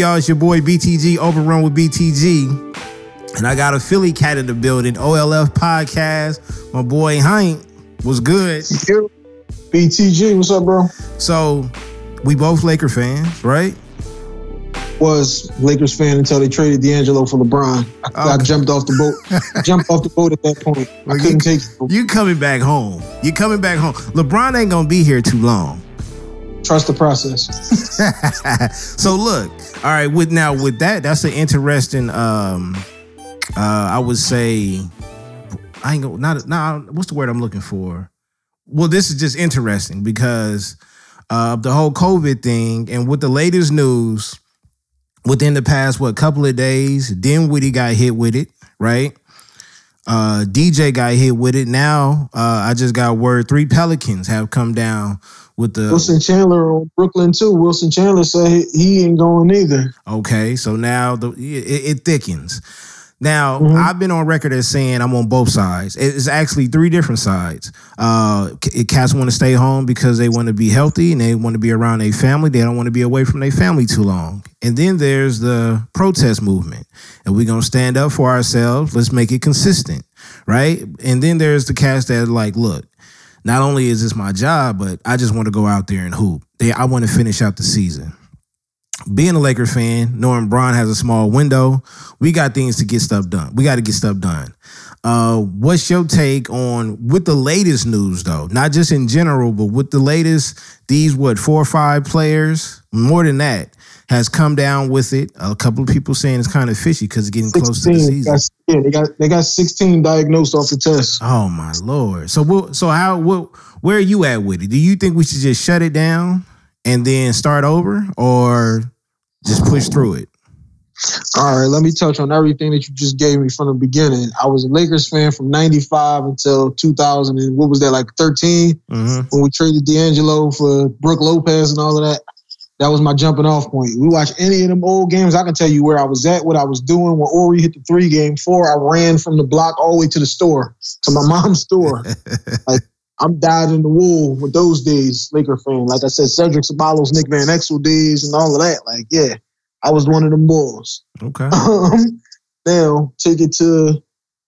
Y'all? It's your boy BTG, Overrun with BTG. And I got a Philly cat in the building, OLF podcast. My boy Hank was good. BTG, what's up, bro? So, we both Laker fans, right? Was Lakers fan until they traded D'Angelo for LeBron. I, I jumped off the boat. jumped off the boat at that point. I couldn't you, take it. You coming back home. You coming back home. LeBron ain't gonna be here too long. Trust the process. so look, all right, with now with that, that's an interesting um uh I would say I ain't gonna not not what's the word I'm looking for? Well, this is just interesting because of the whole COVID thing and with the latest news within the past what couple of days, Dinwiddie got hit with it, right? Uh, DJ got hit with it. Now uh, I just got word three Pelicans have come down with the Wilson Chandler on Brooklyn too. Wilson Chandler said he, ain't going either. Okay, so now the it, it thickens. Now mm-hmm. I've been on record as saying I'm on both sides. It's actually three different sides. Uh, cats want to stay home because they want to be healthy and they want to be around their family. They don't want to be away from their family too long. And then there's the protest movement, and we're gonna stand up for ourselves. Let's make it consistent, right? And then there's the cats that like, look, not only is this my job, but I just want to go out there and hoop. They, I want to finish out the season. Being a Laker fan, knowing Bron has a small window, we got things to get stuff done. We got to get stuff done. Uh, what's your take on with the latest news though? Not just in general, but with the latest, these what four or five players, more than that, has come down with it. A couple of people saying it's kind of fishy because it's getting 16, close to the season. yeah, they got they got 16 diagnosed off the test. Oh my lord! So what? So how? What? Where are you at with it? Do you think we should just shut it down and then start over, or just push through it? All right, let me touch on everything that you just gave me from the beginning. I was a Lakers fan from 95 until 2000 and what was that like 13 mm-hmm. when we traded D'Angelo for Brook Lopez and all of that that was my jumping off point. We watch any of them old games. I can tell you where I was at, what I was doing. When Horry hit the three game four, I ran from the block all the way to the store, to my mom's store. like I'm dyed in the wool with those days, Laker fan. Like I said, Cedric Ceballos, Nick Van Exel days, and all of that. Like, yeah, I was one of them bulls. Okay. Um, now take it to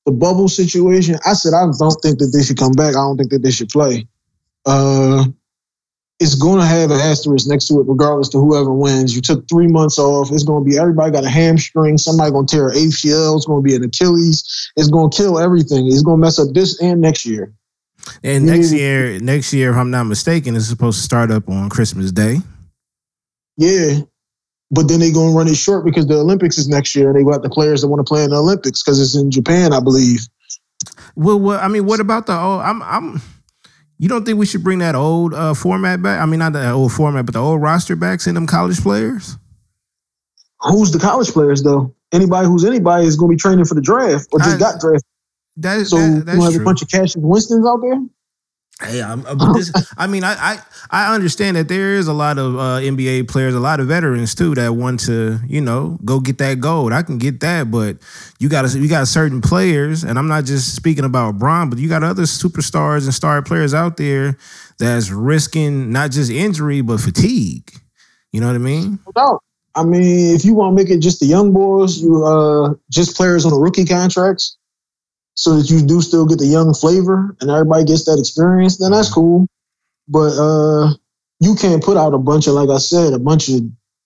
the bubble situation. I said I don't think that they should come back. I don't think that they should play. Uh, it's going to have an asterisk next to it, regardless to whoever wins. You took three months off. It's going to be everybody got a hamstring. Somebody going to tear an ACL. It's going to be an Achilles. It's going to kill everything. It's going to mess up this and next year. And next year, next year, if I'm not mistaken, it's supposed to start up on Christmas Day. Yeah, but then they're going to run it short because the Olympics is next year, and they got the players that want to play in the Olympics because it's in Japan, I believe. Well, well, I mean, what about the? Oh, I'm, I'm. You don't think we should bring that old uh, format back? I mean, not the old format, but the old roster back, send them college players? Who's the college players, though? Anybody who's anybody is going to be training for the draft or just I, got drafted. That is, so that, you have true. a bunch of Cassius Winstons out there? Hey, I'm, I'm this, I mean, I, I I understand that there is a lot of uh, NBA players, a lot of veterans too, that want to, you know, go get that gold. I can get that, but you got you got certain players, and I'm not just speaking about Bron, but you got other superstars and star players out there that's risking not just injury but fatigue. You know what I mean? No doubt. I mean, if you want to make it just the young boys, you uh just players on the rookie contracts so that you do still get the young flavor and everybody gets that experience, then that's cool. But uh, you can't put out a bunch of, like I said, a bunch of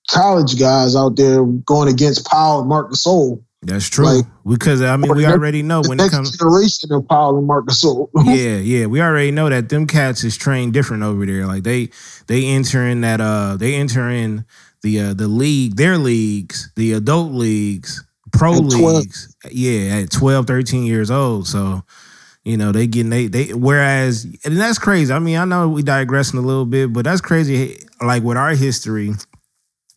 college guys out there going against Pau and Marc Gasol. That's true. Like, because I mean, we already know when it comes generation of Pau and Marc Gasol. yeah, yeah, we already know that them cats is trained different over there. Like they they enter in that uh they enter in the uh the league, their leagues, the adult leagues pro leagues. Yeah, at 12, 13 years old. So, you know, they getting they they whereas and that's crazy. I mean, I know we digressing a little bit, but that's crazy. Like with our history,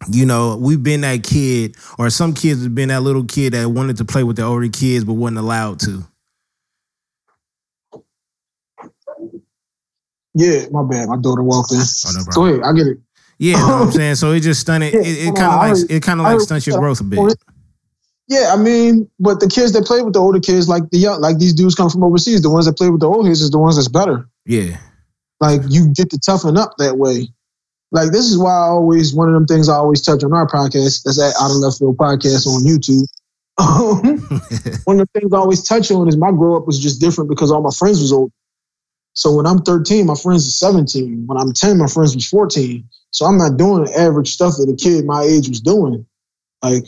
you know, we've been that kid, or some kids have been that little kid that wanted to play with the older kids but wasn't allowed to. Yeah, my bad. My daughter walked in. Oh, no Go ahead, I get it. Yeah, you know what I'm saying. So it just stunted. It, it kind of like it kind of like stunts your growth a bit. Yeah, I mean, but the kids that play with the older kids, like the young, like these dudes come from overseas. The ones that play with the old kids is the ones that's better. Yeah. Like you get to toughen up that way. like this is why I always one of them things I always touch on our podcast. That's at Out of Left Field podcast on YouTube. Um, one of the things I always touch on is my grow up was just different because all my friends was old. So when I'm 13, my friends are 17. When I'm 10, my friends was 14. So I'm not doing the average stuff that a kid my age was doing. Like,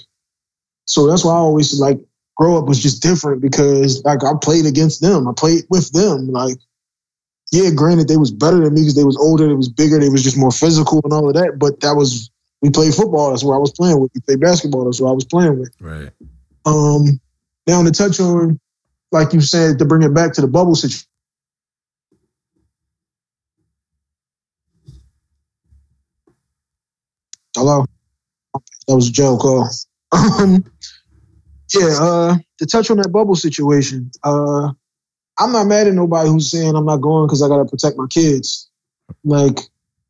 so that's why I always like grow up was just different because like I played against them. I played with them. Like, yeah, granted they was better than me because they was older, they was bigger, they was just more physical and all of that. But that was we played football. That's where I was playing with. We played basketball. That's where I was playing with. Right. Um. Now to touch on, like you said, to bring it back to the bubble situation. Hello. That was a Joe call. Um, yeah, uh, to touch on that bubble situation, uh, I'm not mad at nobody who's saying I'm not going because I got to protect my kids. Like,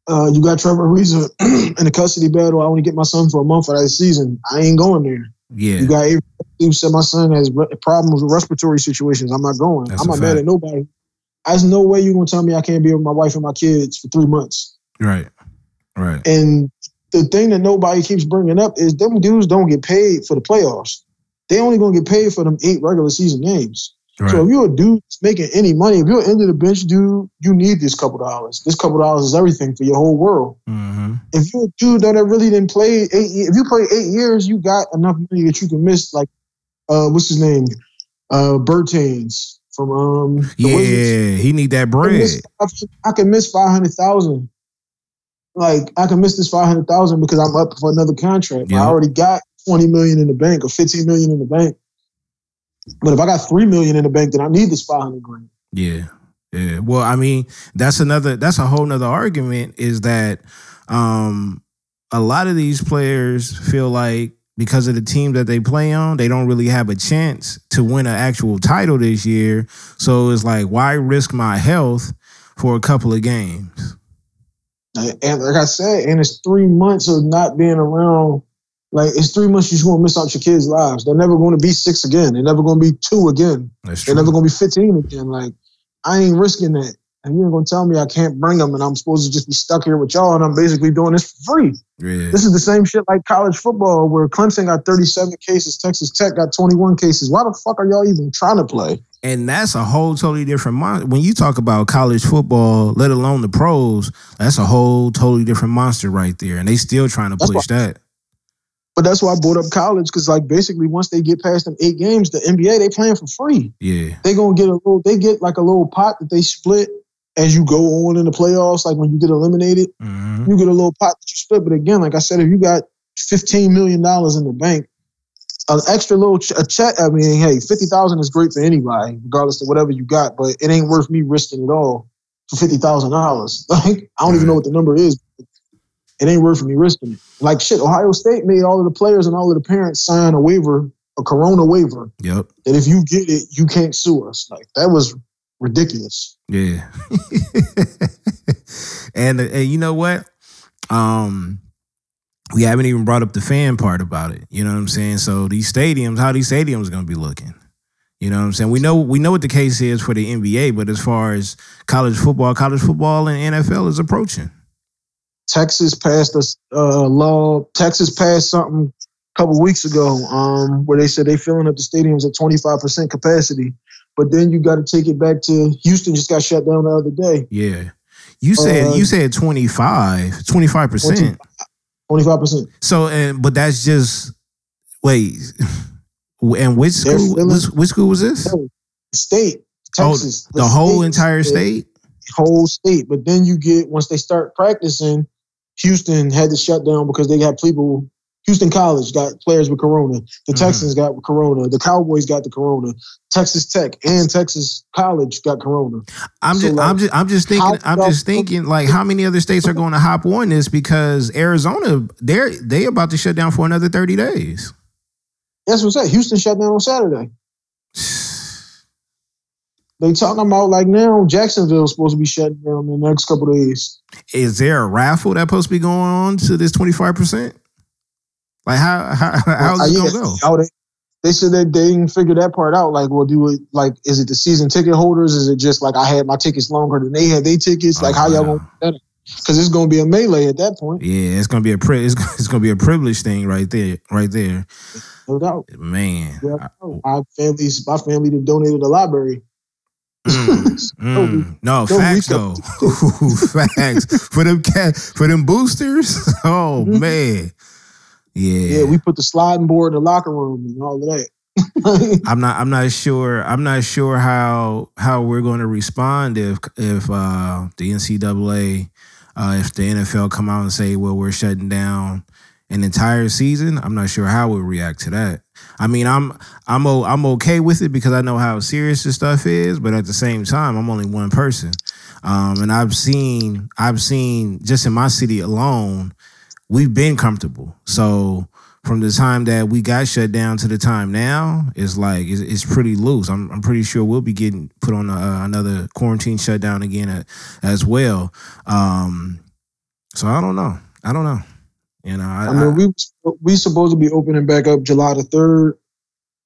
uh, you got Trevor Ariza in the custody battle. I only get my son for a month of that season. I ain't going there. Yeah. You got you said my son has problems with respiratory situations. I'm not going. That's I'm not mad at nobody. There's no way you're gonna tell me I can't be with my wife and my kids for three months. Right. Right. And the thing that nobody keeps bringing up is them dudes don't get paid for the playoffs. They only gonna get paid for them eight regular season games. Right. So if you're a dude making any money, if you're into the bench dude, you need this couple dollars. This couple dollars is everything for your whole world. Mm-hmm. If you're a dude that really didn't play eight, if you play eight years, you got enough money that you can miss. Like, uh, what's his name? Uh, Bertans from um. yeah, Wizards. he need that bread. I can miss, I can miss five hundred thousand. Like I can miss this five hundred thousand because I'm up for another contract. Yep. I already got twenty million in the bank or fifteen million in the bank. But if I got three million in the bank, then I need this five hundred grand. Yeah. Yeah. Well, I mean, that's another that's a whole nother argument is that um a lot of these players feel like because of the team that they play on, they don't really have a chance to win an actual title this year. So it's like, why risk my health for a couple of games? And like I said, and it's three months of not being around like it's three months you're just gonna miss out your kids' lives. They're never gonna be six again. They're never gonna be two again. They're never gonna be 15 again. Like I ain't risking that. And you ain't gonna tell me I can't bring them and I'm supposed to just be stuck here with y'all and I'm basically doing this for free. Yeah. This is the same shit like college football where Clemson got 37 cases, Texas Tech got 21 cases. Why the fuck are y'all even trying to play? And that's a whole totally different monster. When you talk about college football, let alone the pros, that's a whole totally different monster right there. And they still trying to that's push why, that. But that's why I brought up college because, like, basically, once they get past them eight games, the NBA they playing for free. Yeah, they gonna get a little. They get like a little pot that they split as you go on in the playoffs. Like when you get eliminated, mm-hmm. you get a little pot that you split. But again, like I said, if you got fifteen million dollars in the bank, an extra little ch- a check. I mean, hey, fifty thousand is great for anybody, regardless of whatever you got. But it ain't worth me risking it all for fifty thousand dollars. Like I don't even know what the number is it ain't worth me risking it. Like shit, Ohio State made all of the players and all of the parents sign a waiver, a corona waiver. Yep. That if you get it, you can't sue us. Like that was ridiculous. Yeah. and and you know what? Um we haven't even brought up the fan part about it. You know what I'm saying? So these stadiums, how these stadiums going to be looking? You know what I'm saying? We know we know what the case is for the NBA, but as far as college football, college football and NFL is approaching. Texas passed a uh, law. Texas passed something a couple weeks ago um, where they said they filling up the stadiums at 25% capacity. But then you got to take it back to Houston just got shut down the other day. Yeah. You said uh, you said 25, 25%. 25%. So and but that's just wait. And which school which, which, school was this? State. Oh, Texas. Oh, the, the whole entire state? Whole state. But then you get once they start practicing, Houston had to shut down because they got people. Houston College got players with corona. The mm-hmm. Texans got corona. The Cowboys got the corona. Texas Tech and Texas College got corona. I'm so just, like, I'm just, I'm just thinking, I'm just thinking, like, how many other states are going to hop on this because Arizona, they're they about to shut down for another 30 days. That's what I said. Houston shut down on Saturday. They talking about like now Jacksonville is supposed to be shut down in the next couple days. Is there a raffle that's supposed to be going on to this twenty five percent? Like how how how's well, it gonna go? They, they said that they didn't figure that part out. Like, well, do it like is it the season ticket holders? Is it just like I had my tickets longer than they had their tickets? Like, oh, how y'all gonna because it's going to be a melee at that point. Yeah, it's going to be a pri- it's, it's going to be a privilege thing right there, right there. No doubt, man. Yeah, my family, my family donated a library. Mm, mm. No, facts though. facts for them cat for them boosters. Oh mm-hmm. man, yeah. Yeah, we put the sliding board in the locker room and all of that. I'm not. I'm not sure. I'm not sure how how we're going to respond if if uh, the NCAA, uh, if the NFL come out and say, well, we're shutting down an entire season. I'm not sure how we'll react to that. I mean, I'm I'm I'm okay with it because I know how serious this stuff is, but at the same time, I'm only one person, um, and I've seen I've seen just in my city alone, we've been comfortable. So from the time that we got shut down to the time now, it's like it's, it's pretty loose. I'm, I'm pretty sure we'll be getting put on a, uh, another quarantine shutdown again at, as well. Um, so I don't know. I don't know. You know, I, I mean, we we supposed to be opening back up July the third,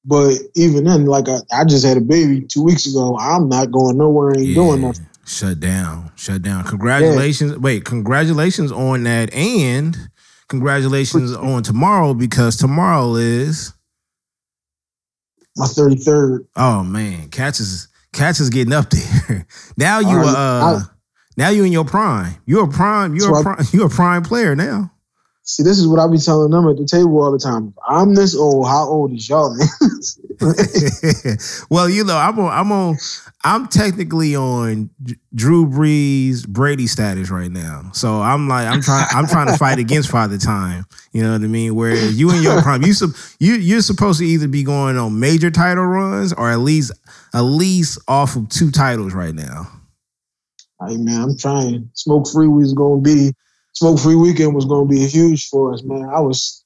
but even then, like I, I just had a baby two weeks ago. I'm not going nowhere. Ain't yeah, doing nothing. Shut down. Shut down. Congratulations. Yeah. Wait, congratulations on that, and congratulations on tomorrow because tomorrow is my 33rd. Oh man, Catch is Catch is getting up there. now you right, uh I, now you in your prime. You're a prime, you're a prime, you're a prime player now. See, this is what I be telling them at the table all the time. I'm this old. How old is y'all? well, you know, I'm on. I'm on. I'm technically on Drew Brees Brady status right now. So I'm like, I'm trying. I'm trying to fight against Father Time. You know what I mean? Where you and your prime, you sub you you're supposed to either be going on major title runs or at least at least off of two titles right now. Hey man, I'm trying. Smoke free was gonna be Smoke Free Weekend was going to be huge for us, man. I was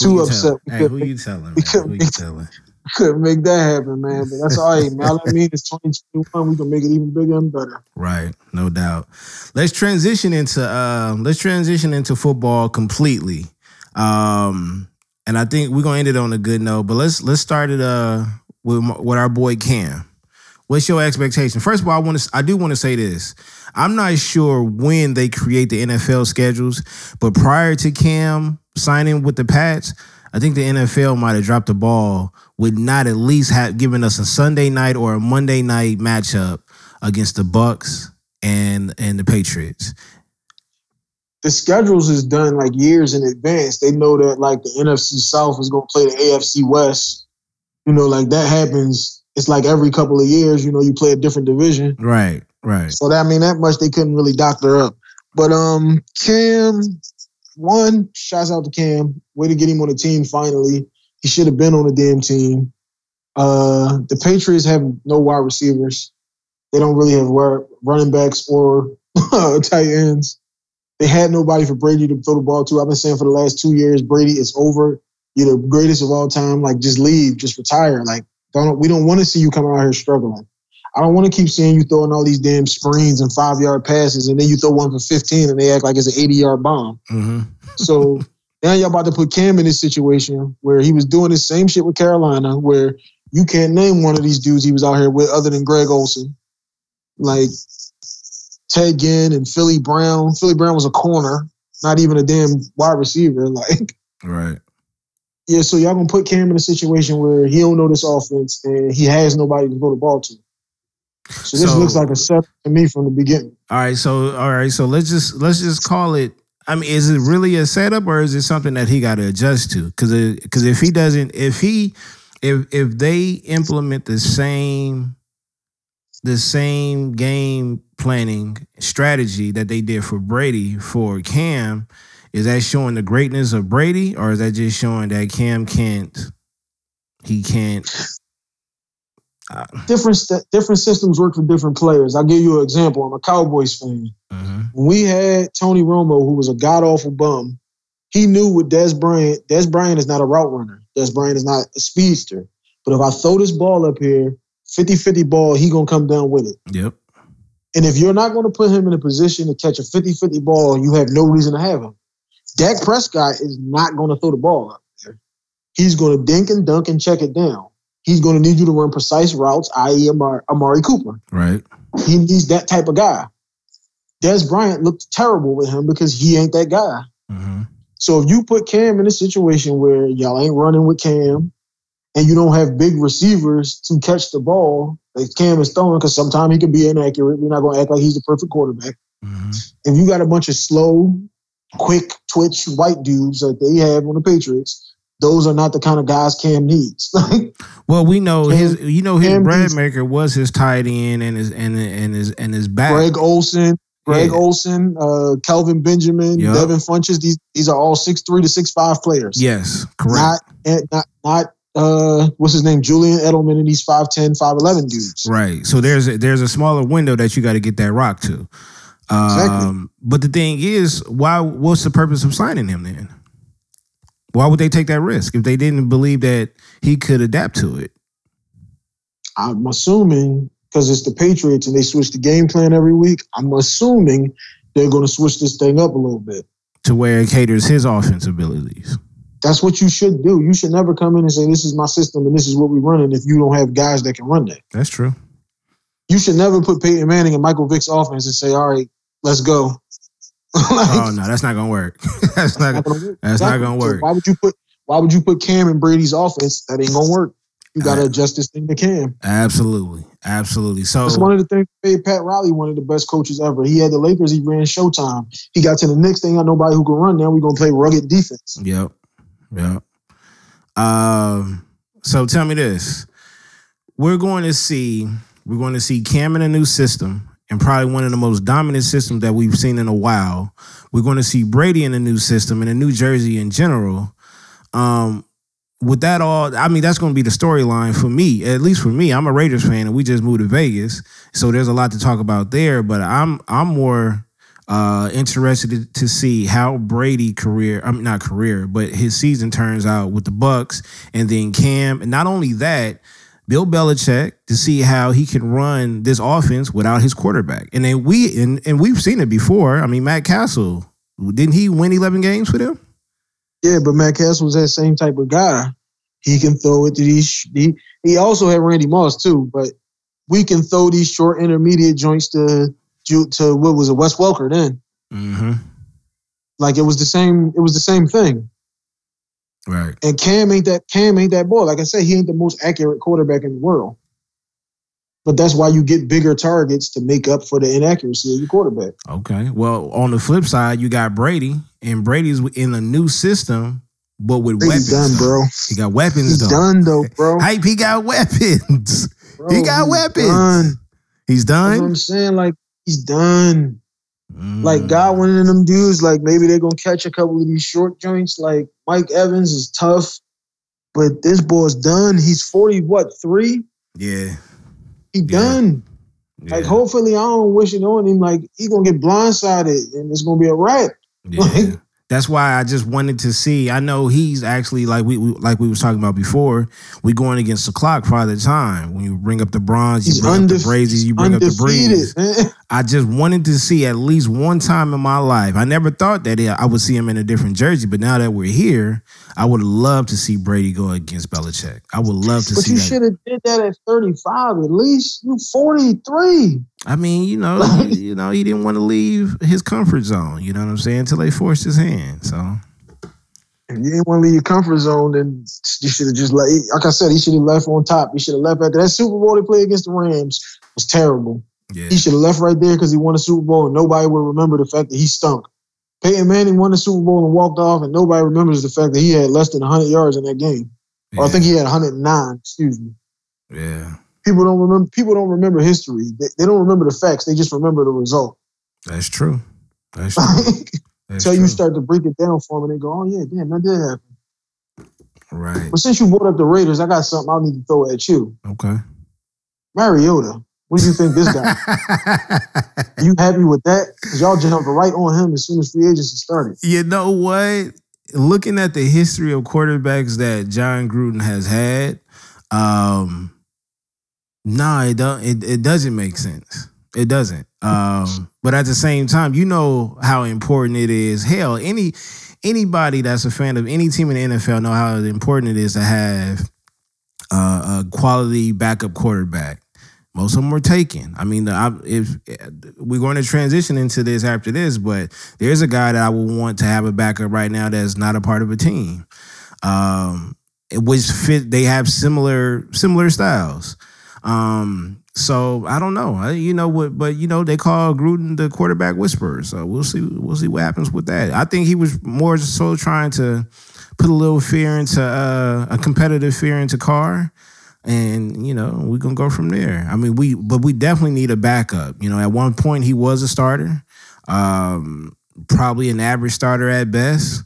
too upset. Hey, who you telling? We couldn't, make, telling? couldn't make that happen, man. But that's all right, man. All I mean is 2021. We can make it even bigger and better. Right, no doubt. Let's transition into uh, let's transition into football completely. Um, and I think we're gonna end it on a good note. But let's let's start it uh with with our boy Cam. What's your expectation? First of all, I want to I do want to say this. I'm not sure when they create the NFL schedules, but prior to Cam signing with the Pats, I think the NFL might have dropped the ball with not at least have given us a Sunday night or a Monday night matchup against the Bucs and and the Patriots. The schedules is done like years in advance. They know that like the NFC South is going to play the AFC West. You know, like that happens. It's like every couple of years. You know, you play a different division. Right. Right. So that I mean that much they couldn't really doctor up. But um Cam, one, shouts out to Cam. Way to get him on the team finally. He should have been on the damn team. Uh the Patriots have no wide receivers. They don't really have running backs or tight ends. They had nobody for Brady to throw the ball to. I've been saying for the last two years, Brady is over. You're the greatest of all time. Like, just leave, just retire. Like, don't we don't want to see you coming out here struggling. I don't want to keep seeing you throwing all these damn screens and five yard passes, and then you throw one for 15 and they act like it's an 80 yard bomb. Mm-hmm. so now y'all about to put Cam in this situation where he was doing the same shit with Carolina, where you can't name one of these dudes he was out here with other than Greg Olsen. Like Ted Ginn and Philly Brown. Philly Brown was a corner, not even a damn wide receiver. Like, right. Yeah, so y'all gonna put Cam in a situation where he don't know this offense and he has nobody to throw the ball to. So this so, looks like a setup to me from the beginning. All right, so all right, so let's just let's just call it. I mean, is it really a setup or is it something that he got to adjust to? Because because if he doesn't, if he if if they implement the same the same game planning strategy that they did for Brady for Cam, is that showing the greatness of Brady or is that just showing that Cam can't he can't different different systems work for different players. I'll give you an example. I'm a Cowboys fan. Mm-hmm. When we had Tony Romo, who was a god awful bum, he knew with Dez Bryant, Dez Bryant is not a route runner. Dez Bryant is not a speedster. But if I throw this ball up here, 50-50 ball, he gonna come down with it. Yep. And if you're not going to put him in a position to catch a 50-50 ball, you have no reason to have him. Dak Prescott is not going to throw the ball up there. He's going to dink and dunk and check it down he's going to need you to run precise routes, i.e., Amari, Amari Cooper. Right. He needs that type of guy. Dez Bryant looked terrible with him because he ain't that guy. Mm-hmm. So if you put Cam in a situation where y'all ain't running with Cam and you don't have big receivers to catch the ball, like Cam is throwing, because sometimes he can be inaccurate. We're not going to act like he's the perfect quarterback. Mm-hmm. If you got a bunch of slow, quick twitch white dudes like they have on the Patriots, those are not the kind of guys Cam needs. well, we know Cam, his, you know, his Cam bread maker was his tight end and his and and his and his back. Greg Olsen, Greg yeah. Olsen, uh, Kelvin Benjamin, yep. Devin Funchess. These these are all six three to six five players. Yes, correct. Not not not uh, what's his name, Julian Edelman, and these 5'10", 5'11 dudes. Right. So there's a, there's a smaller window that you got to get that rock to. Um, exactly. But the thing is, why? What's the purpose of signing him then? Why would they take that risk if they didn't believe that he could adapt to it? I'm assuming because it's the Patriots and they switch the game plan every week. I'm assuming they're going to switch this thing up a little bit to where it caters his offense abilities. That's what you should do. You should never come in and say, "This is my system and this is what we're running." If you don't have guys that can run that, that's true. You should never put Peyton Manning and Michael Vick's offense and say, "All right, let's go." like, oh no, that's not gonna work. that's not. Gonna, work. That's exactly. not gonna work. So why would you put Why would you put Cam in Brady's offense? That ain't gonna work. You got to adjust this thing to Cam. Absolutely, absolutely. So that's one of the things. Made Pat Riley one of the best coaches ever. He had the Lakers. He ran Showtime. He got to the next thing. Got nobody who can run. Now we're gonna play rugged defense. Yep, yep. Um. So tell me this: We're going to see. We're going to see Cam in a new system and probably one of the most dominant systems that we've seen in a while. We're going to see Brady in a new system and in New Jersey in general. Um, with that all, I mean, that's going to be the storyline for me, at least for me. I'm a Raiders fan, and we just moved to Vegas, so there's a lot to talk about there. But I'm I'm more uh, interested to, see how Brady career, I mean not career, but his season turns out with the Bucs, and then Cam. And not only that, Bill Belichick to see how he can run this offense without his quarterback. And then we and, and we've seen it before. I mean, Matt Cassel, didn't he win 11 games for them? Yeah, but Matt Cassel was that same type of guy. He can throw it to these. He, he also had Randy Moss too, but we can throw these short intermediate joints to to what was it, Wes Welker then. Mm-hmm. Like it was the same. It was the same thing. Right. And Cam ain't that Cam ain't that boy. Like I said, he ain't the most accurate quarterback in the world. But that's why you get bigger targets to make up for the inaccuracy of your quarterback. Okay. Well, on the flip side, you got Brady, and Brady's in a new system, but with He's weapons. done, bro. He got weapons. He's though. done, though, bro. Hype, he got weapons. Bro, he got weapons. Done. He's done. I'm saying. Like he's done. Mm. Like Godwin and them dudes, like maybe they're gonna catch a couple of these short joints. Like Mike Evans is tough, but this boy's done. He's 40, what, three? Yeah. He done. Yeah. Like hopefully I don't wish it on him. Like he gonna get blindsided and it's gonna be a wrap. Yeah. Like, that's why I just wanted to see. I know he's actually like we, we like we was talking about before. We going against the clock for the time. When you bring up the bronze, you he's bring undef- up the Brazies, you bring up the Breeze. I just wanted to see at least one time in my life. I never thought that I would see him in a different jersey, but now that we're here, I would love to see Brady go against Belichick. I would love to but see. But you should have did that at thirty five at least. You forty three. I mean, you know, you know, he didn't want to leave his comfort zone. You know what I'm saying? Until they forced his hand. So if you didn't want to leave your comfort zone, then you should have just let. Like I said, he should have left on top. He should have left after that Super Bowl they played against the Rams was terrible. Yeah. He should have left right there because he won a Super Bowl and nobody would remember the fact that he stunk. Peyton Manning won the Super Bowl and walked off, and nobody remembers the fact that he had less than 100 yards in that game. Yeah. Or I think he had 109. Excuse me. Yeah people don't remember people don't remember history. They, they don't remember the facts. They just remember the result. That's true. That's true. Until you start to break it down for them, and they go, "Oh yeah, damn, that did happen." Right. But since you brought up the Raiders, I got something I need to throw at you. Okay. Mariota. What do you think this guy? you happy with that? Because y'all jumped right on him as soon as free agency started. You know what? Looking at the history of quarterbacks that Jon Gruden has had, um, Nah, it don't. It, it doesn't make sense. It doesn't. Um, but at the same time, you know how important it is. Hell, any anybody that's a fan of any team in the NFL know how important it is to have uh, a quality backup quarterback. Most of them were taken. I mean, I, if we're going to transition into this after this, but there's a guy that I would want to have a backup right now that's not a part of a team, um, which fit. They have similar similar styles. Um, so I don't know. I, you know what? But you know they call Gruden the quarterback whisperer. So we'll see. We'll see what happens with that. I think he was more so trying to put a little fear into uh, a competitive fear into Carr, and you know we're gonna go from there. I mean, we but we definitely need a backup. You know, at one point he was a starter, um, probably an average starter at best.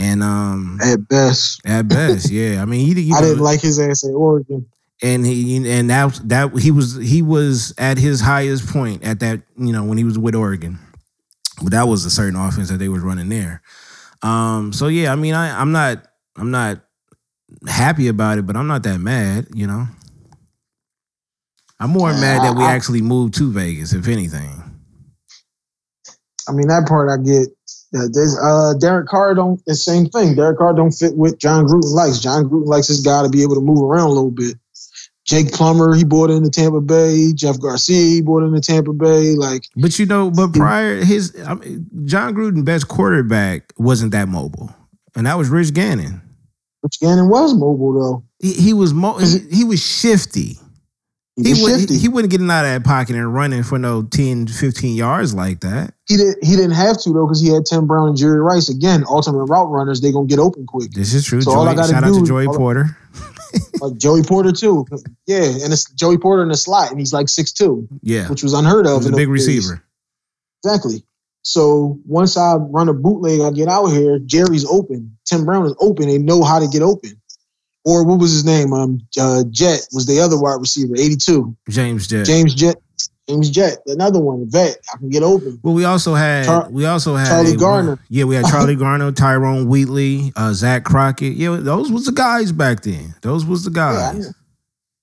And um, at best, at best, yeah. I mean, he, he I didn't like his ass at Oregon and he and that that he was he was at his highest point at that you know when he was with Oregon, but that was a certain offense that they was running there. Um, so yeah, I mean, I I'm not I'm not happy about it, but I'm not that mad, you know. I'm more mad that we I, actually moved to Vegas, if anything. I mean, that part I get. There's uh, Derek Carr don't the same thing. Derek Carr don't fit with Jon Gruden likes. Jon Gruden likes his guy to be able to move around a little bit. Jake Plummer, he bought into Tampa Bay. Jeff Garcia, he bought into Tampa Bay. Like, but you know, but prior his I mean, Jon Gruden best quarterback wasn't that mobile, and that was Rich Gannon. Rich Gannon was mobile though. He, he was mo- he, he was shifty. He, he, would, he, wouldn't getting out of that pocket and running for no 10, 15 yards like that. He didn't he didn't have to though, because he had Tim Brown and Jerry Rice. Again, ultimate route runners, they're gonna get open quick. This is true. So Joey, all I gotta shout do, out to Joy Porter. Like Joey Porter too. Yeah, and it's Joey Porter in the slot, and he's like six two. Yeah, which was unheard of. a big receiver. Exactly. So once I run a bootleg, I get out here. Jerry's open. Tim Brown is open. They know how to get open. Or what was his name? Um, uh, Jett was the other wide receiver, eighty two. James Jett. James Jett. James Jett, another one, vet. I can get open. Well, we also had Char- we also had Charlie a, Garner. Yeah, we had Charlie Garner, Tyrone Wheatley, uh, Zach Crockett. Yeah, those was the guys back then. Those was the guys. Yeah,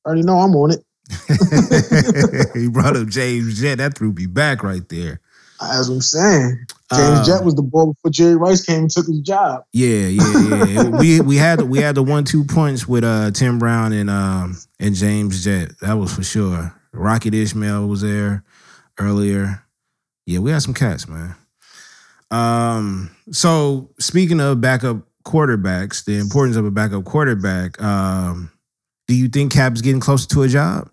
I already know I'm on it. he brought up James Jett. That threw me back right there. As I'm saying, James uh, Jett was the boy before Jerry Rice came and took his job. Yeah, yeah, yeah. we we had we had the one two punch with uh, Tim Brown and um and James Jett. That was for sure. Rocket Ismail was there earlier. Yeah, we had some cats, man. Um, so speaking of backup quarterbacks, the importance of a backup quarterback, um, do you think Kap's getting closer to a job?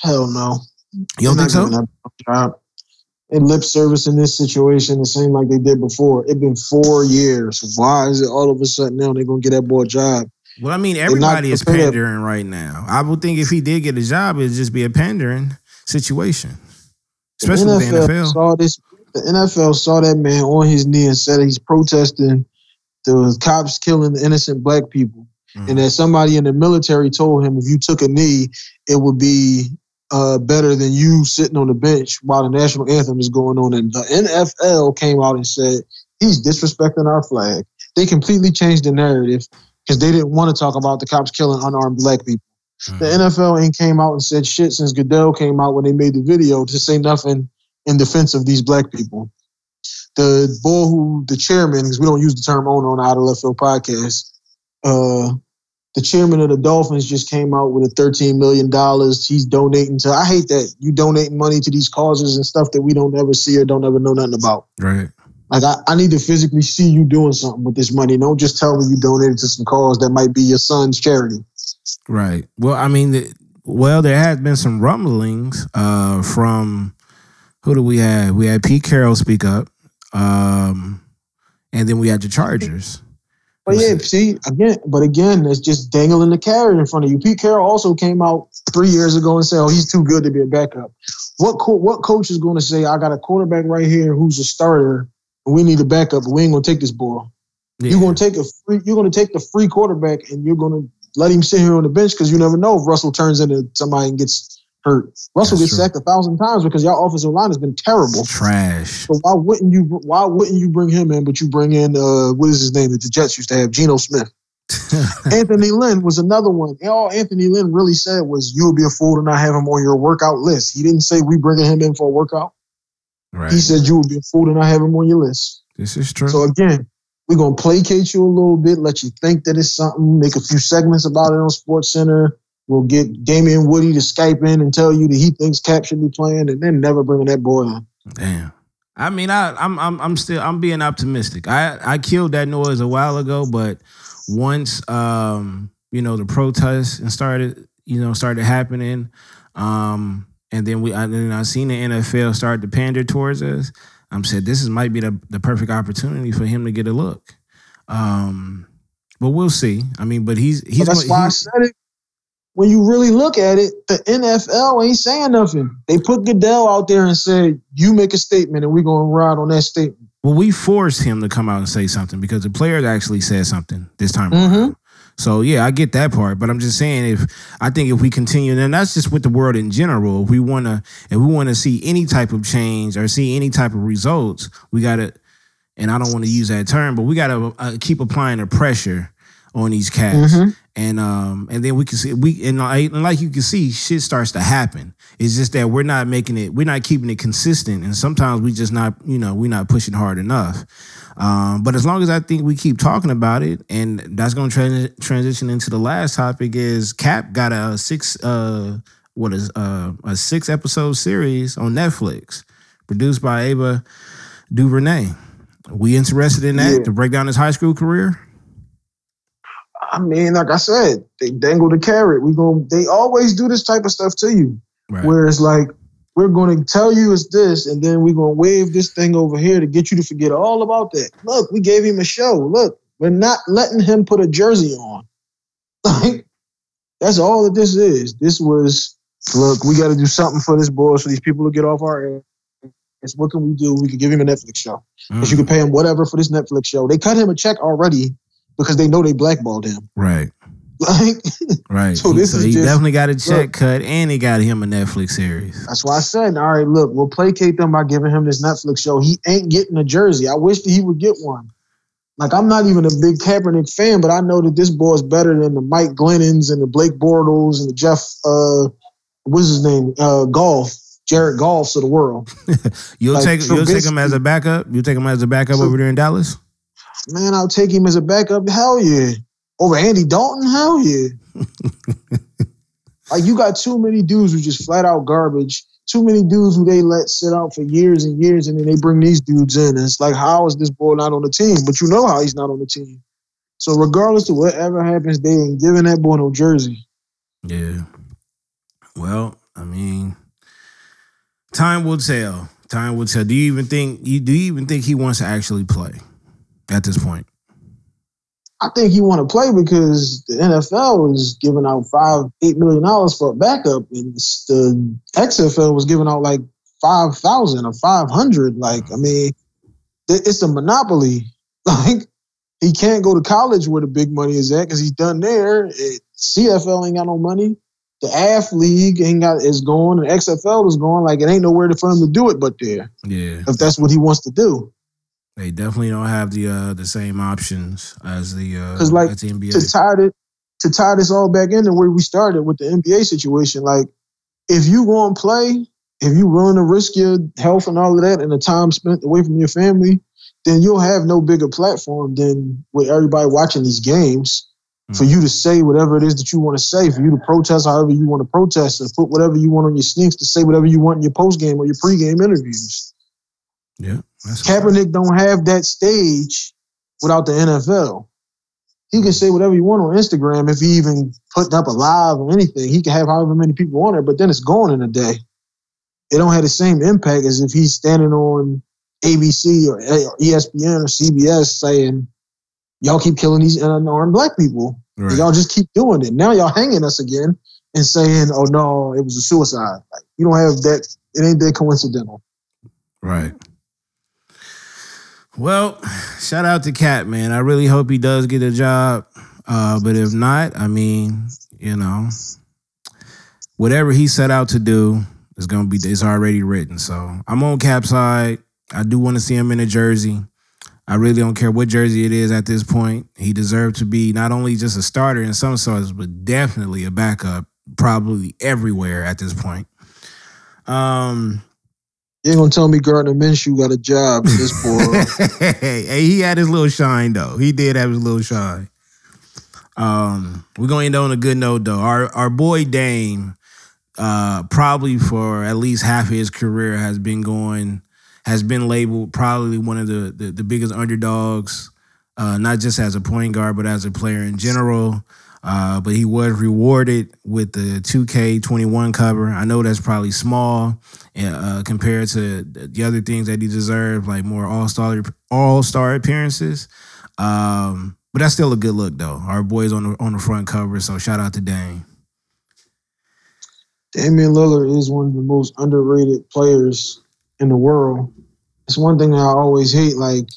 Hell no. You don't think so? In lip service in this situation, the same like they did before. It's been four years. Why is it all of a sudden now they're gonna get that boy a job? Well, I mean, everybody is pandering right now. I would think if he did get a job, it'd just be a pandering situation, especially the NFL the NFL. Saw this, the NFL saw that man on his knee and said he's protesting the cops killing the innocent black people, mm-hmm. and that somebody in the military told him if you took a knee, it would be uh, better than you sitting on the bench while the national anthem is going on. And the NFL came out and said he's disrespecting our flag. They completely changed the narrative because they didn't want to talk about the cops killing unarmed black people. Mm-hmm. The NFL ain't came out and said shit since Goodell came out when they made the video to say nothing in defense of these black people. The boy who the chairman, because we don't use the term owner on the Out of Left Field podcast, uh, the chairman of the Dolphins just came out with a $13 million. He's donating to, I hate that you donating money to these causes and stuff that we don't ever see or don't ever know nothing about. Right. Like I, I need to physically see you doing something with this money. Don't just tell me you donated to some cause that might be your son's charity. Right. Well, I mean, the, well, there has been some rumblings uh, from who do we have? We had Pete Carroll speak up, um, and then we had the Chargers. But yeah, see again, but again, it's just dangling the carrot in front of you. Pete Carroll also came out three years ago and said, "Oh, he's too good to be a backup." What co- what coach is going to say, "I got a quarterback right here who's a starter we need a backup, but we ain't gonna take this ball. Yeah. You're gonna take a free. You're gonna take the free quarterback, and you're gonna let him sit here on the bench because you never know if Russell turns into somebody and gets hurt. Russell That's gets true. sacked a thousand times because y'all offensive line has been terrible, trash. So why wouldn't you? Why wouldn't you bring him in? But you bring in uh, what is his name that the Jets used to have, Geno Smith. Anthony Lynn was another one. All Anthony Lynn really said was, "You would be a fool to not have him on your workout list." He didn't say we bringing him in for a workout. Right. He said you would be a fool to not have him on your list. This is true. So again, we're gonna placate you a little bit, let you think that it's something, make a few segments about it on Sports Center, We'll get Damien Woody to Skype in and tell you that he thinks Kap should be playing, and then never bringing that boy in. Damn. I mean, I, I'm I'm I'm still I'm being optimistic. I I killed that noise a while ago, but once um you know the protests and started you know started happening, um and then we I, then I seen the NFL start to pander towards us. I'm said this is might be the the perfect opportunity for him to get a look. Um, but we'll see. I mean, but he's he's. But that's why he's, I said it. When you really look at it, the NFL ain't saying nothing. They put Goodell out there and said, "You make a statement, and we're gonna ride on that statement." Well, we forced him to come out and say something because the players actually said something this time mm-hmm. So yeah, I get that part, but I'm just saying if I think if we continue, and that's just with the world in general. If we want to, if we want to see any type of change or see any type of results, we got to. And I don't want to use that term, but we got to uh, keep applying the pressure on these cats, mm-hmm. and um, and then we can see we and, and like you can see, shit starts to happen. It's just that we're not making it, we're not keeping it consistent, and sometimes we just not, you know, we're not pushing hard enough. Um, but as long as I think we keep talking about it, and that's going to trans- transition into the last topic is Kap got a six, uh, what is uh, a six episode series on Netflix, produced by Ava DuVernay. We interested in that yeah. to break down his high school career? I mean, like I said, they dangle the carrot. We go. They always do this type of stuff to you, right. where it's like we're going to tell you it's this, and then we're going to wave this thing over here to get you to forget all about that. Look, we gave him a show. Look, we're not letting him put a jersey on. Like, that's all that this is. This was, look, we got to do something for this boy so these people will get off our ass. What can we do? We can give him a Netflix show. Because mm. you can pay him whatever for this Netflix show. They cut him a check already because they know they blackballed him. Right. Like, right. So this so is he just, definitely got a check look, cut, and he got him a Netflix series. That's why I said, all right, look, we'll placate them by giving him this Netflix show. He ain't getting a jersey. I wish that he would get one. Like, I'm not even a big Kaepernick fan, but I know that this boy is better than the Mike Glennons and the Blake Bortles and the Jeff, uh, what's his name, uh, Golf, Jared Goffs of the world. you'll like, take you'll take him as a backup. You'll take him as a backup so, over there in Dallas. Man, I'll take him as a backup. Hell yeah over Andy Dalton? Hell yeah. like you got too many dudes who just flat out garbage. Too many dudes who they let sit out for years and years, and then they bring these dudes in. And it's like, how is this boy not on the team? But you know how he's not on the team. So regardless of whatever happens, they ain't giving that boy no jersey. Yeah. Well, I mean, time will tell. Time will tell. Do you even think you do you even think he wants to actually play at this point? I think he want to play because the NFL is giving out five, eight million dollars for a backup, and the XFL was giving out like five thousand or five hundred. Like, I mean, it's a monopoly. Like, he can't go to college where the big money is at because he's done there. It, CFL ain't got no money. The AF League ain't got is going, and XFL is going. Like, it ain't nowhere for him to do it but there. Yeah, if that's what he wants to do. They definitely don't have the uh the same options as the uh because like the NBA. to tie it to tie this all back into where we started with the NBA situation. Like if you go and play, if you willing to risk your health and all of that and the time spent away from your family, then you'll have no bigger platform than with everybody watching these games mm. for you to say whatever it is that you want to say, for you to protest however you want to protest, and put whatever you want on your sneaks to say whatever you want in your post game or your pre-game interviews. Yeah. Kaepernick don't have that stage without the NFL. He can say whatever you want on Instagram if he even put up a live or anything. He can have however many people on there, but then it's gone in a day. It don't have the same impact as if he's standing on ABC or ESPN or CBS saying, "Y'all keep killing these unarmed black people. Right. Y'all just keep doing it. Now y'all hanging us again and saying, "Oh no, it was a suicide." Like you don't have that. It ain't that coincidental. Right. Well, shout out to Cat, man. I really hope he does get a job. Uh, but if not, I mean, you know, whatever he set out to do is gonna be it's already written. So I'm on Kap side. I do want to see him in a jersey. I really don't care what jersey it is at this point. He deserved to be not only just a starter in some sorts, but definitely a backup, probably everywhere at this point. Um, you ain't gonna tell me Gardner Minshew got a job in this boy. hey, he had his little shine though. He did have his little shine. Um, we're gonna end on a good note though. Our our boy Dame, uh, probably for at least half of his career has been going, has been labeled probably one of the the, the biggest underdogs, uh, not just as a point guard but as a player in general. Uh, but he was rewarded with the 2K21 cover. I know that's probably small uh, compared to the other things that he deserved, like more All Star All Star appearances. Um, but that's still a good look, though. Our boys on the on the front cover, so shout out to Dame. Damian Lillard is one of the most underrated players in the world. It's one thing I always hate. Like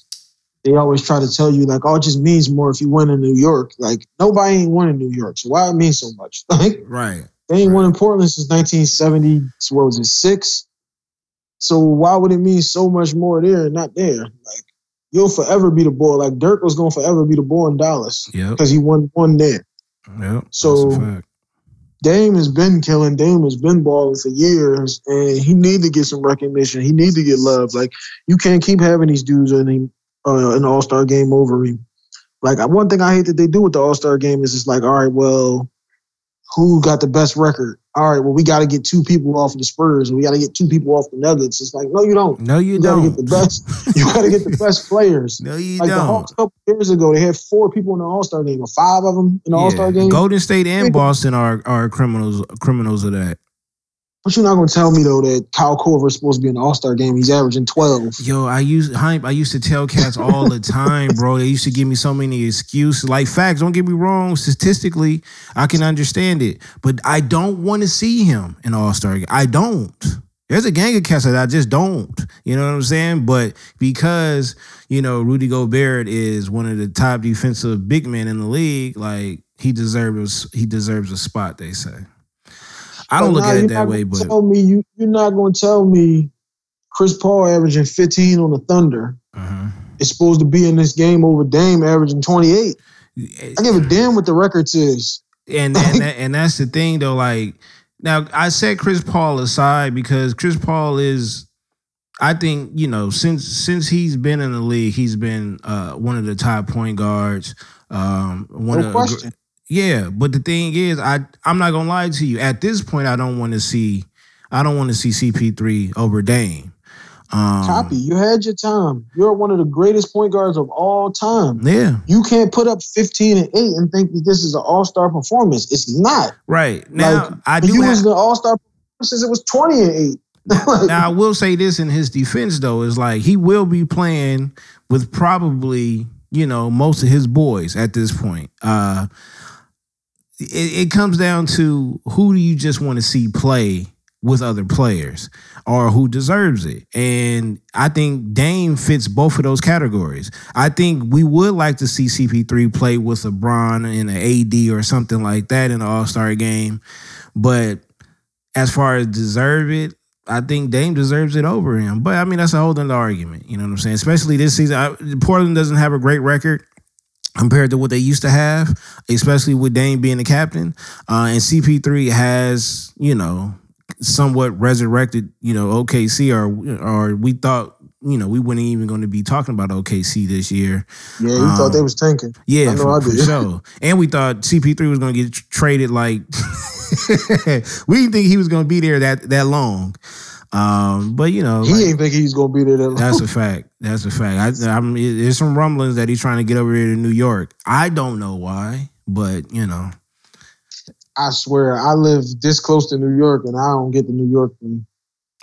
they always try to tell you, like, oh, it just means more if you win in New York. Like nobody ain't won in New York, so why it mean so much? Like right. They ain't right. won in Portland since 1970. What was it, six? So why would it mean so much more there and not there? Like you'll forever be the boy. Like Dirk was gonna forever be the boy in Dallas. Yeah. Because he won one there. Yeah. So Dame has been killing. Dame has been balling for years, and he need to get some recognition. He need to get love. Like you can't keep having these dudes in uh, an All Star game over him. Like one thing I hate that they do with the All Star game is it's like, all right, well, who got the best record? All right, well, we got to get two people off the Spurs, and we got to get two people off the Nuggets. It's like, no, you don't. No, you, you don't. Gotta get the best. you got to get the best players. No, you like don't. The Hawks a couple years ago, they had four people in the All Star game, or five of them in the yeah. All Star game. Golden State and Boston are are criminals criminals of that. But you're not gonna tell me though that Kyle Korver is supposed to be in the All Star game. He's averaging twelve. Yo, I used hype. I used to tell cats all the time, bro. They used to give me so many excuses. Like facts, don't get me wrong. Statistically, I can understand it, but I don't want to see him in All Star. I don't. There's a gang of cats that I just don't. You know what I'm saying? But because you know Rudy Gobert is one of the top defensive big men in the league, like he deserves he deserves a spot. They say. I don't look at it that way, but tell me you you're not going to tell me Chris Paul averaging 15 on the Thunder uh-huh. is supposed to be in this game over Dame averaging 28. I give a damn what the record says. And and, that, and that's the thing though. Like now, I set Chris Paul aside because Chris Paul is. I think you know since since he's been in the league, he's been uh, one of the top point guards. Um, one no of question. Yeah, but the thing is, I I'm not gonna lie to you. At this point, I don't want to see, I don't want to see CP3 over Dame. Um, Copy. You had your time. You're one of the greatest point guards of all time. Yeah. You can't put up 15 and 8 and think that this is an all-star performance. It's not. Right. Now like, I do you have, was the all-star since it was 20 and 8. now, now I will say this in his defense though, is like he will be playing with probably, you know, most of his boys at this point. Uh it, it comes down to who do you just want to see play with other players or who deserves it. And I think Dame fits both of those categories. I think we would like to see CP3 play with LeBron in an AD or something like that in an All Star game. But as far as deserve it, I think Dame deserves it over him. But I mean, that's a whole other argument. You know what I'm saying? Especially this season. I, Portland doesn't have a great record compared to what they used to have, especially with Dame being the captain. Uh, and CP3 has, you know, somewhat resurrected, you know, OKC or or we thought, you know, we weren't even going to be talking about OKC this year. Yeah, you um, thought they was tanking. Yeah, I know for, for sure. And we thought CP3 was going to get traded like we didn't think he was going to be there that that long. Um, but you know, he like, ain't think he's gonna be there. That long. That's a fact. That's a fact. I, I'm, there's some rumblings that he's trying to get over here to New York. I don't know why, but you know, I swear I live this close to New York, and I don't get the New York thing.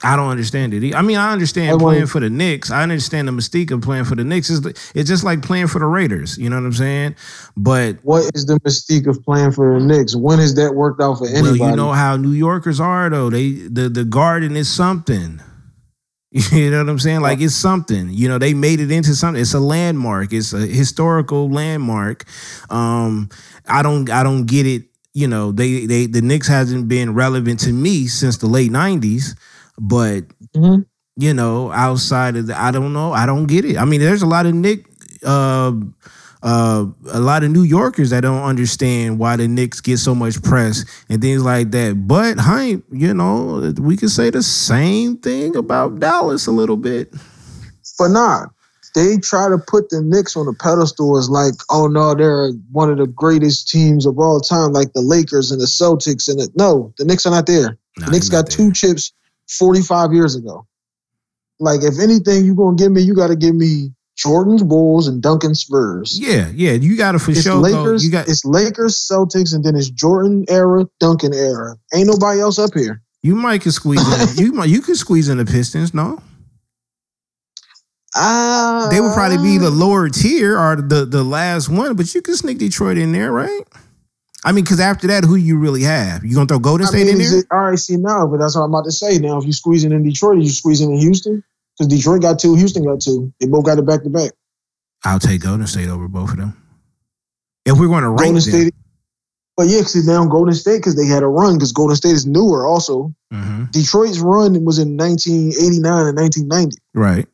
I don't understand it. I mean, I understand playing for the Knicks. I understand the mystique of playing for the Knicks. It's, it's just like playing for the Raiders. You know what I'm saying? But what is the mystique of playing for the Knicks? When has that worked out for anybody? Well, you know how New Yorkers are though. They the the Garden is something. You know what I'm saying? Like it's something. You know, they made it into something. It's a landmark. It's a historical landmark. Um, I don't I don't get it. You know, they they the Knicks hasn't been relevant to me since the late '90s. But mm-hmm. you know, outside of the, I don't know, I don't get it. I mean, there's a lot of Nick, uh, uh, a lot of New Yorkers that don't understand why the Knicks get so much press and things like that. But hype, you know, we could say the same thing about Dallas a little bit. But not. they try to put the Knicks on a pedestal as like, oh no, they're one of the greatest teams of all time, like the Lakers and the Celtics. And the, no, the Knicks are not there. Nah, the Knicks got there. two chips 45 years ago. Like, if anything, you're gonna give me, you got to give me Jordan's Bulls and Duncan Spurs. Yeah, yeah, you got to for it's sure. Lakers, you got it's Lakers, Celtics, and then it's Jordan era, Duncan era. Ain't nobody else up here. You might can squeeze in. you might you could squeeze in the Pistons. No. Uh, they would probably be the lower tier or the the last one, but you can sneak Detroit in there, right? I mean, because after that, who you really have? You gonna throw Golden State I mean, in there? It, all right, see now, but that's what I'm about to say. Now, if you're squeezing in Detroit, you squeezing in Houston because Detroit got two, Houston got two. They both got it back to back. I'll take Golden State over both of them. If we're going to rank Golden them. State, but yeah, because now Golden State because they had a run because Golden State is newer also. Mm-hmm. Detroit's run was in 1989 and 1990. Right.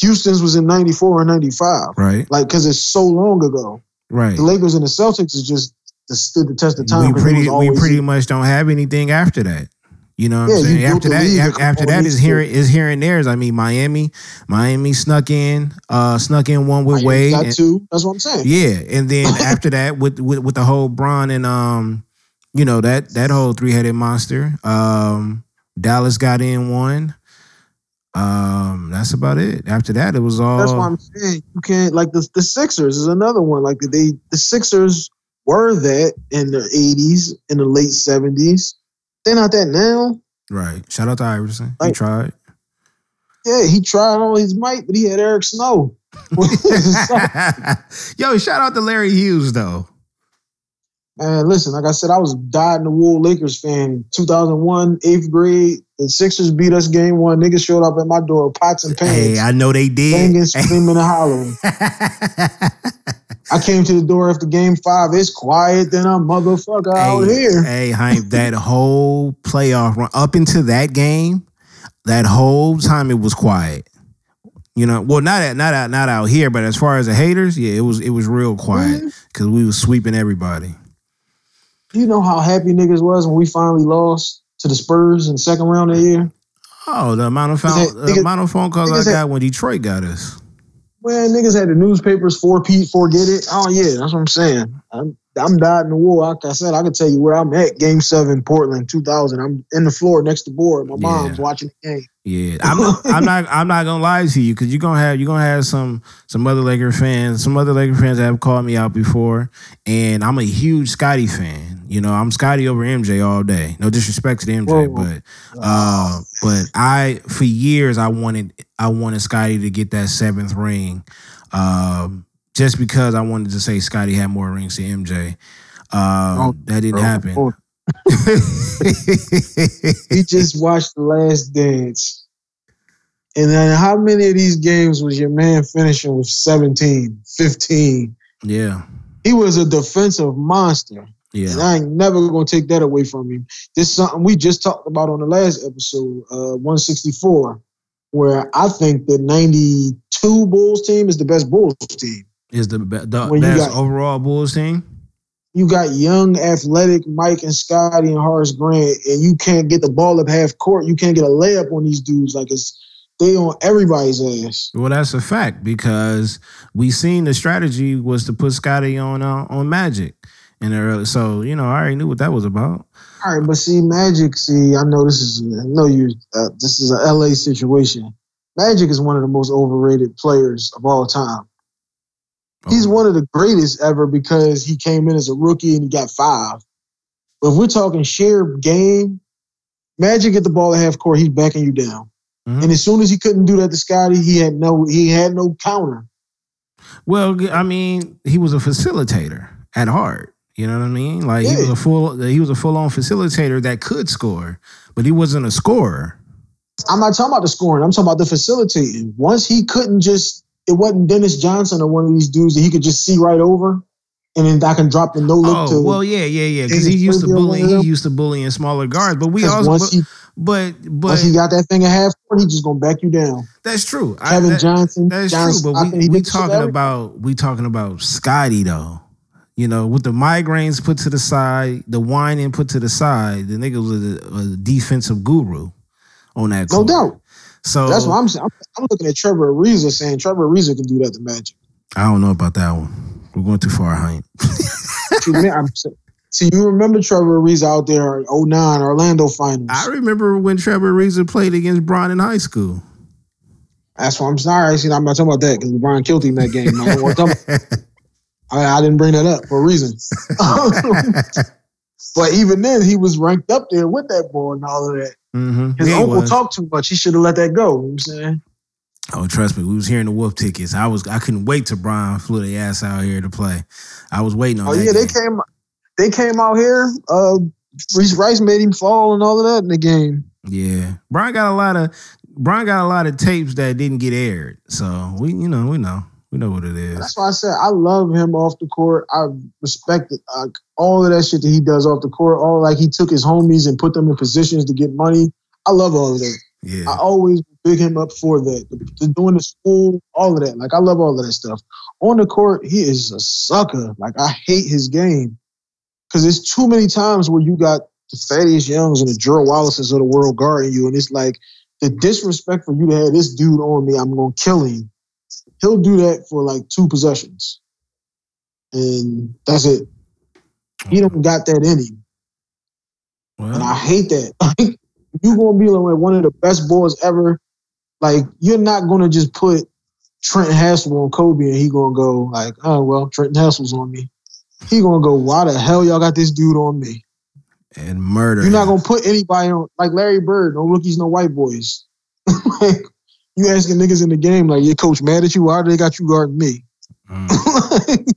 Houston's was in 94 and 95. Right. Like, because it's so long ago. Right. The Lakers and the Celtics is just stood the test of time. We pretty, we pretty much don't have anything after that. You know what yeah, I'm saying? After that, after that is here is here and there's. I mean, Miami, Miami snuck in, uh, snuck in one with Miami Wade. Got and, two. That's what I'm saying. Yeah, and then after that, with, with with the whole Bron and um, you know that that whole three headed monster. Um, Dallas got in one. Um, that's about it. After that, it was all. That's what I'm saying. You can't like the the Sixers is another one. Like they the Sixers were that in the 80s, in the late 70s. They're not that now. Right. Shout out to Iverson. Like, he tried. Yeah, he tried all his might, but he had Eric Snow. Yo, shout out to Larry Hughes though. Man, listen, like I said, I was dyed in the wool Lakers fan. 2001, eighth grade, the Sixers beat us game one. Niggas showed up at my door, pots and pans. Hey, I know they did. Banging, screaming, and hollering. I came to the door after game five. It's quiet than a motherfucker hey, out here. Hey, Hank, that whole playoff run up into that game, that whole time it was quiet. You know, well, not at, not out not out here, but as far as the haters, yeah, it was it was real quiet because mm-hmm. we was sweeping everybody. You know how happy niggas was when we finally lost to the Spurs in the second round of the year? Oh, the amount of phone, the amount of phone calls I got had, when Detroit got us. Well, niggas had the newspapers for Pete, forget it. Oh yeah, that's what I'm saying. I'm I'm in the wool. Like I said, I can tell you where I'm at. Game seven, Portland, 2000. I'm in the floor next to board. My mom's watching the game. Yeah, I'm, I'm not. I'm not gonna lie to you because you're gonna have you're gonna have some some other Laker fans, some other Laker fans that have called me out before, and I'm a huge Scottie fan. You know, I'm Scottie over MJ all day. No disrespect to MJ, Whoa. but uh, but I for years I wanted I wanted Scottie to get that seventh ring, um, just because I wanted to say Scotty had more rings than MJ. Um, oh, that didn't bro. happen. he just watched The Last Dance. And then how many of these games was your man finishing with 17, 15? Yeah. He was a defensive monster. Yeah. And I ain't never gonna take that away from him. This is something we just talked about on the last episode, uh, 164, where I think the 92 Bulls team is the best Bulls team. Is the, the best got, overall Bulls team? you got young, athletic Mike and Scotty and Horace Grant, and you can't get the ball up half court. You can't get a layup on these dudes. Like it's they on everybody's ass. Well, that's a fact because we seen the strategy was to put Scotty on uh, on Magic in the early. So you know, I already knew what that was about. All right, but see, Magic. See, I know this is. I know you. Uh, this is a LA situation. Magic is one of the most overrated players of all time. He's oh. one of the greatest ever because he came in as a rookie and he got five. But if we're talking sheer game, Magic get the ball at half court, he's backing you down. Mm-hmm. And as soon as he couldn't do that to Scotty, he had no he had no counter. Well, I mean, he was a facilitator at heart. You know what I mean? Like yeah. he was a full he was a full on facilitator that could score, but he wasn't a scorer. I'm not talking about the scoring. I'm talking about the facilitating. Once he couldn't just it wasn't Dennis Johnson or one of these dudes that he could just see right over. And then I can drop the no look oh, to. Well, yeah, yeah, yeah. Because he used to bully. He used to bully in smaller guards, but we also. Once he, but but once he got that thing at half court, he just gonna back you down. That's true. Kevin I, that, Johnson. That's true. But we, we talking about we talking about Scotty though. You know, with the migraines put to the side, the whining put to the side, the nigga was a, a defensive guru on that. Court. No doubt. So that's what I'm saying. I'm, I'm looking at Trevor Ariza saying Trevor Ariza can do that to Magic. I don't know about that one. We're going too far, Hank. See, you remember Trevor Ariza out there 09 Orlando finals. I remember when Trevor Ariza played against Bron in high school. That's why I'm sorry. See, I'm not talking about that because LeBron killed him that game. I, I, I, didn't bring that up for a reason. but even then, he was ranked up there with that ball and all of that. Mm-hmm. His yeah, uncle talked too much. He should have let that go. You know I'm saying. Oh, trust me, we was hearing the wolf tickets. I was I couldn't wait to Brian flew the ass out here to play. I was waiting on. Oh yeah, game. they came they came out here. Uh, Reese Rice made him fall and all of that in the game. Yeah, Brian got a lot of Brian got a lot of tapes that didn't get aired. So we, you know, we know. We know what it is. That's why I said I love him off the court. I respect it, uh, all of that shit that he does off the court. All like he took his homies and put them in positions to get money. I love all of that. Yeah. I always big him up for that. The, doing the school, all of that. Like I love all of that stuff. On the court, he is a sucker. Like I hate his game because there's too many times where you got the Thaddeus Youngs and the Gerald Wallaces of the world guarding you, and it's like the disrespect for you to have this dude on me. I'm gonna kill him he'll do that for like two possessions, and that's it. He don't got that in him, and I hate that. you gonna be like one of the best boys ever. Like you're not gonna just put Trent Hassell on Kobe and he gonna go like, oh well, Trent Hassell's on me. He gonna go, why the hell y'all got this dude on me? And murder. You're not gonna put anybody on like Larry Bird, no rookies, no white boys. like, you asking niggas in the game like your coach mad at you? Why do they got you guarding me? Mm.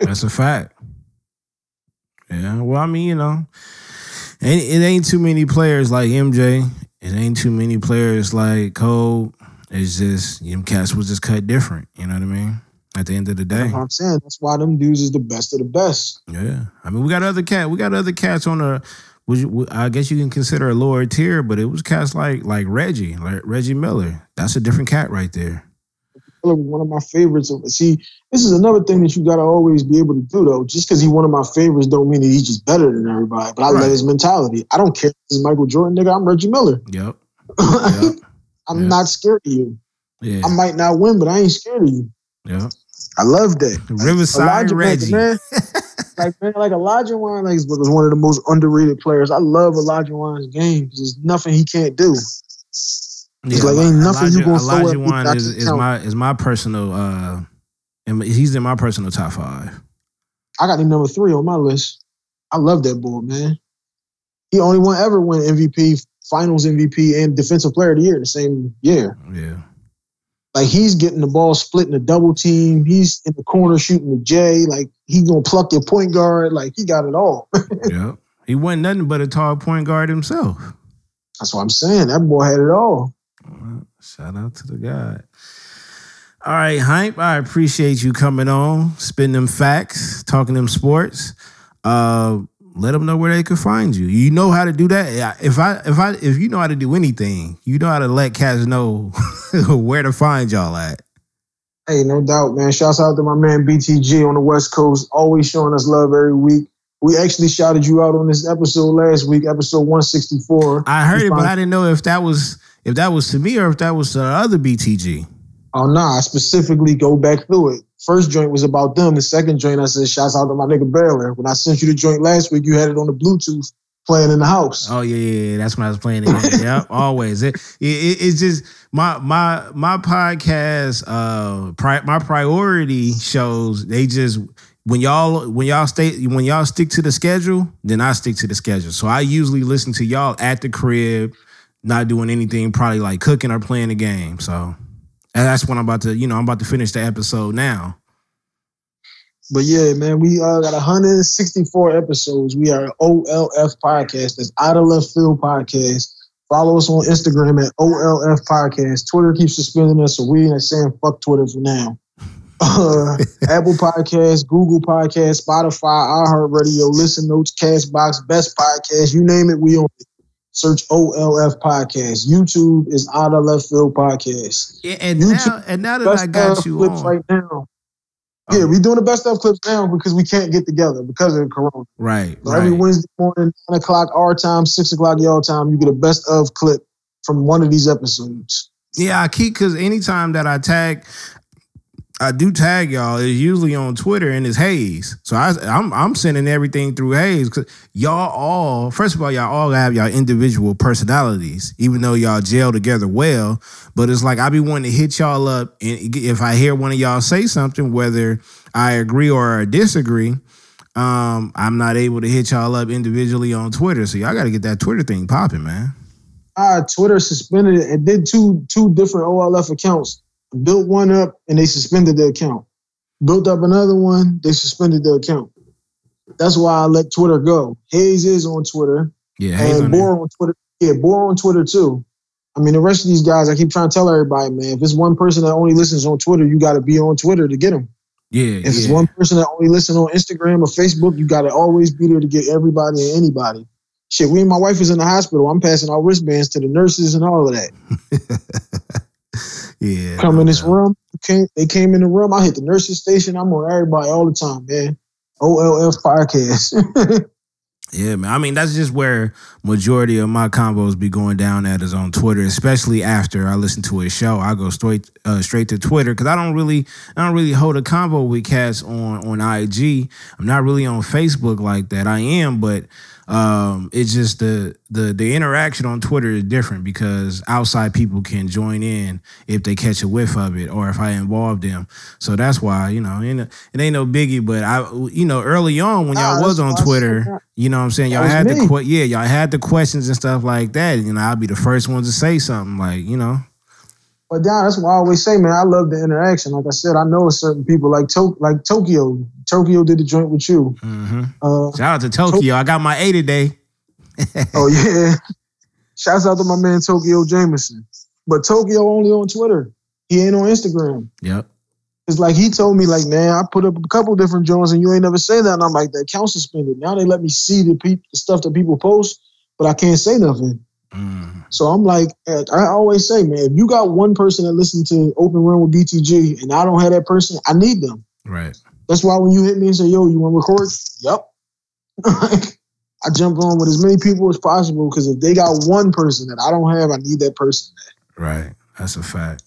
That's a fact. Yeah. Well, I mean, you know, it ain't too many players like MJ. It ain't too many players like Cole. It's just them cats was just cut different. You know what I mean? At the end of the day, I'm saying that's why them dudes is the best of the best. Yeah, I mean we got other cat, we got other cats on the you, I guess you can consider a lower tier, but it was cats like like Reggie, like Reggie Miller. That's a different cat right there. One of my favorites. See, this is another thing that you got to always be able to do, though. Just because he's one of my favorites, don't mean that he's just better than everybody. But I right. love his mentality. I don't care if this is Michael Jordan, nigga. I'm Reggie Miller. Yep. yep. I'm yep. not scared of you. Yeah. I might not win, but I ain't scared of you. Yeah. I love that. Riverside Elijah Reggie. Like man, like Olajuwon like, was one of the most underrated players. I love Olajuwon's game there's nothing he can't do. Yeah, like ain't nothing Elijah, you gonna Olajuwon is, is my is my personal uh he's in my personal top five. I got him number three on my list. I love that boy, man. He only one ever win MVP, finals MVP, and defensive player of the year in the same year. Yeah. Like he's getting the ball split in a double team. He's in the corner shooting the J. Like he gonna pluck your point guard. Like he got it all. yeah, he wasn't nothing but a tall point guard himself. That's what I'm saying. That boy had it all. Well, shout out to the guy. All right, Hype. I appreciate you coming on, spitting them facts, talking them sports. Uh, let them know where they can find you. You know how to do that. If I if I if you know how to do anything, you know how to let cats know where to find y'all at. Hey, no doubt, man. Shouts out to my man BTG on the West Coast, always showing us love every week. We actually shouted you out on this episode last week, episode 164. I heard it, but I didn't know if that was if that was to me or if that was to the other BTG. Oh nah, I specifically go back through it. First joint was about them. The second joint, I said, shouts out to my nigga Baylor. When I sent you the joint last week, you had it on the Bluetooth playing in the house. Oh yeah, yeah, yeah. that's when I was playing it. yeah, always. It, it, it's just my my my podcast. Uh, pri- my priority shows they just when y'all when y'all stay when y'all stick to the schedule, then I stick to the schedule. So I usually listen to y'all at the crib, not doing anything, probably like cooking or playing the game. So and that's when I'm about to, you know, I'm about to finish the episode now. But yeah, man, we uh, got 164 episodes. We are OLF Podcast. That's Out of Left Field Podcast. Follow us on Instagram at OLF Podcast. Twitter keeps suspending us, so we ain't saying fuck Twitter for now. Uh, Apple Podcast, Google Podcast, Spotify, iHeartRadio, Listen Notes, Castbox, Best Podcast, you name it, we on it. Search OLF podcast. YouTube is Out of Left Field podcast. Yeah, and YouTube, now and now that I got you clips on. right now. Oh. Yeah, we're doing the best of clips now because we can't get together because of Corona. Right. So right. Every Wednesday morning, nine o'clock our time, six o'clock your time, you get a best of clip from one of these episodes. Yeah, I keep because anytime that I tag, I do tag y'all. It's usually on Twitter and it's Haize. So I, I'm I'm sending everything through Haize because y'all all. First of all, y'all all have y'all individual personalities, even though y'all gel together well. But it's like I be wanting to hit y'all up, and if I hear one of y'all say something, whether I agree or I disagree, um, I'm not able to hit y'all up individually on Twitter. So y'all got to get that Twitter thing popping, man. Uh, Twitter suspended it. It did two two different OLF accounts built one up and they suspended the account. Built up another one, they suspended the account. That's why I let Twitter go. Hayes is on Twitter. Yeah, Haize and on Bor on Twitter. Yeah, Bor on Twitter too. I mean, the rest of these guys, I keep trying to tell everybody, man, if it's one person that only listens on Twitter, you got to be on Twitter to get them. Yeah. If it's one person that only listens on Instagram or Facebook, you got to always be there to get everybody and anybody. Shit, we and my wife is in the hospital. I'm passing our wristbands to the nurses and all of that. Yeah. Come in this room. Came, they came in the room. I hit the nurses station. I'm on everybody all the time, man. OLF podcast. yeah, man. I mean, that's just where majority of my combos be going down at is on Twitter, especially after I listen to a show. I go straight uh, straight to Twitter because I don't really I don't really hold a combo with cats on on IG. I'm not really on Facebook like that. I am, but um, it's just the the the interaction on Twitter is different because outside people can join in if they catch a whiff of it or if I involve them. So that's why you know it ain't no biggie. But I you know early on when y'all was on Twitter, you know what I'm saying y'all had me. the yeah y'all had the questions and stuff like that. You know I'd be the first one to say something like you know. But down, that's why I always say, man, I love the interaction. Like I said, I know certain people like to- like Tokyo. Tokyo did the joint with you. Mm-hmm. Uh, Shout out to Tokyo. To- I got my A today. oh yeah. Shouts out to my man Tokyo Jameson. But Tokyo only on Twitter. He ain't on Instagram. Yep. It's like he told me, like, man, I put up a couple different joints and you ain't never say that. And I'm like, that account suspended. Now they let me see the, pe- the stuff that people post, but I can't say nothing. Mm. So I'm like, I always say, man, if you got one person that listens to Open Room with BTG and I don't have that person, I need them. Right. That's why when you hit me and say, yo, you want to record? Yep. I jump on with as many people as possible because if they got one person that I don't have, I need that person. Right. That's a fact.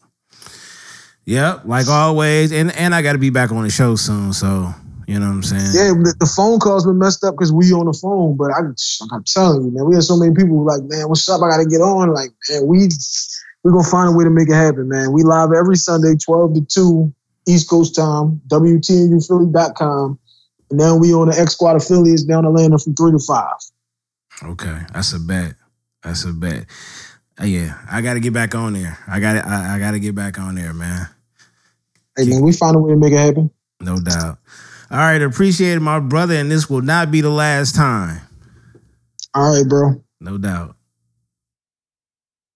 Yep, like always, and and I got to be back on the show soon, so you know what I'm saying? Yeah, the phone calls been messed up because we on the phone. But I, I'm telling you, man, we had so many people like, man, what's up? I got to get on. Like, man, we we gonna find a way to make it happen, man. We live every Sunday, 12 to 2 East Coast time, WTNUphilly.com. And then we on the X Squad affiliates down Atlanta from 3 to 5. Okay, that's a bet. That's a bet. Uh, yeah, I got to get back on there. I got I, I got to get back on there, man. Hey, man, we find a way to make it happen. No doubt. All right, appreciate it, my brother, and this will not be the last time. All right, bro. No doubt.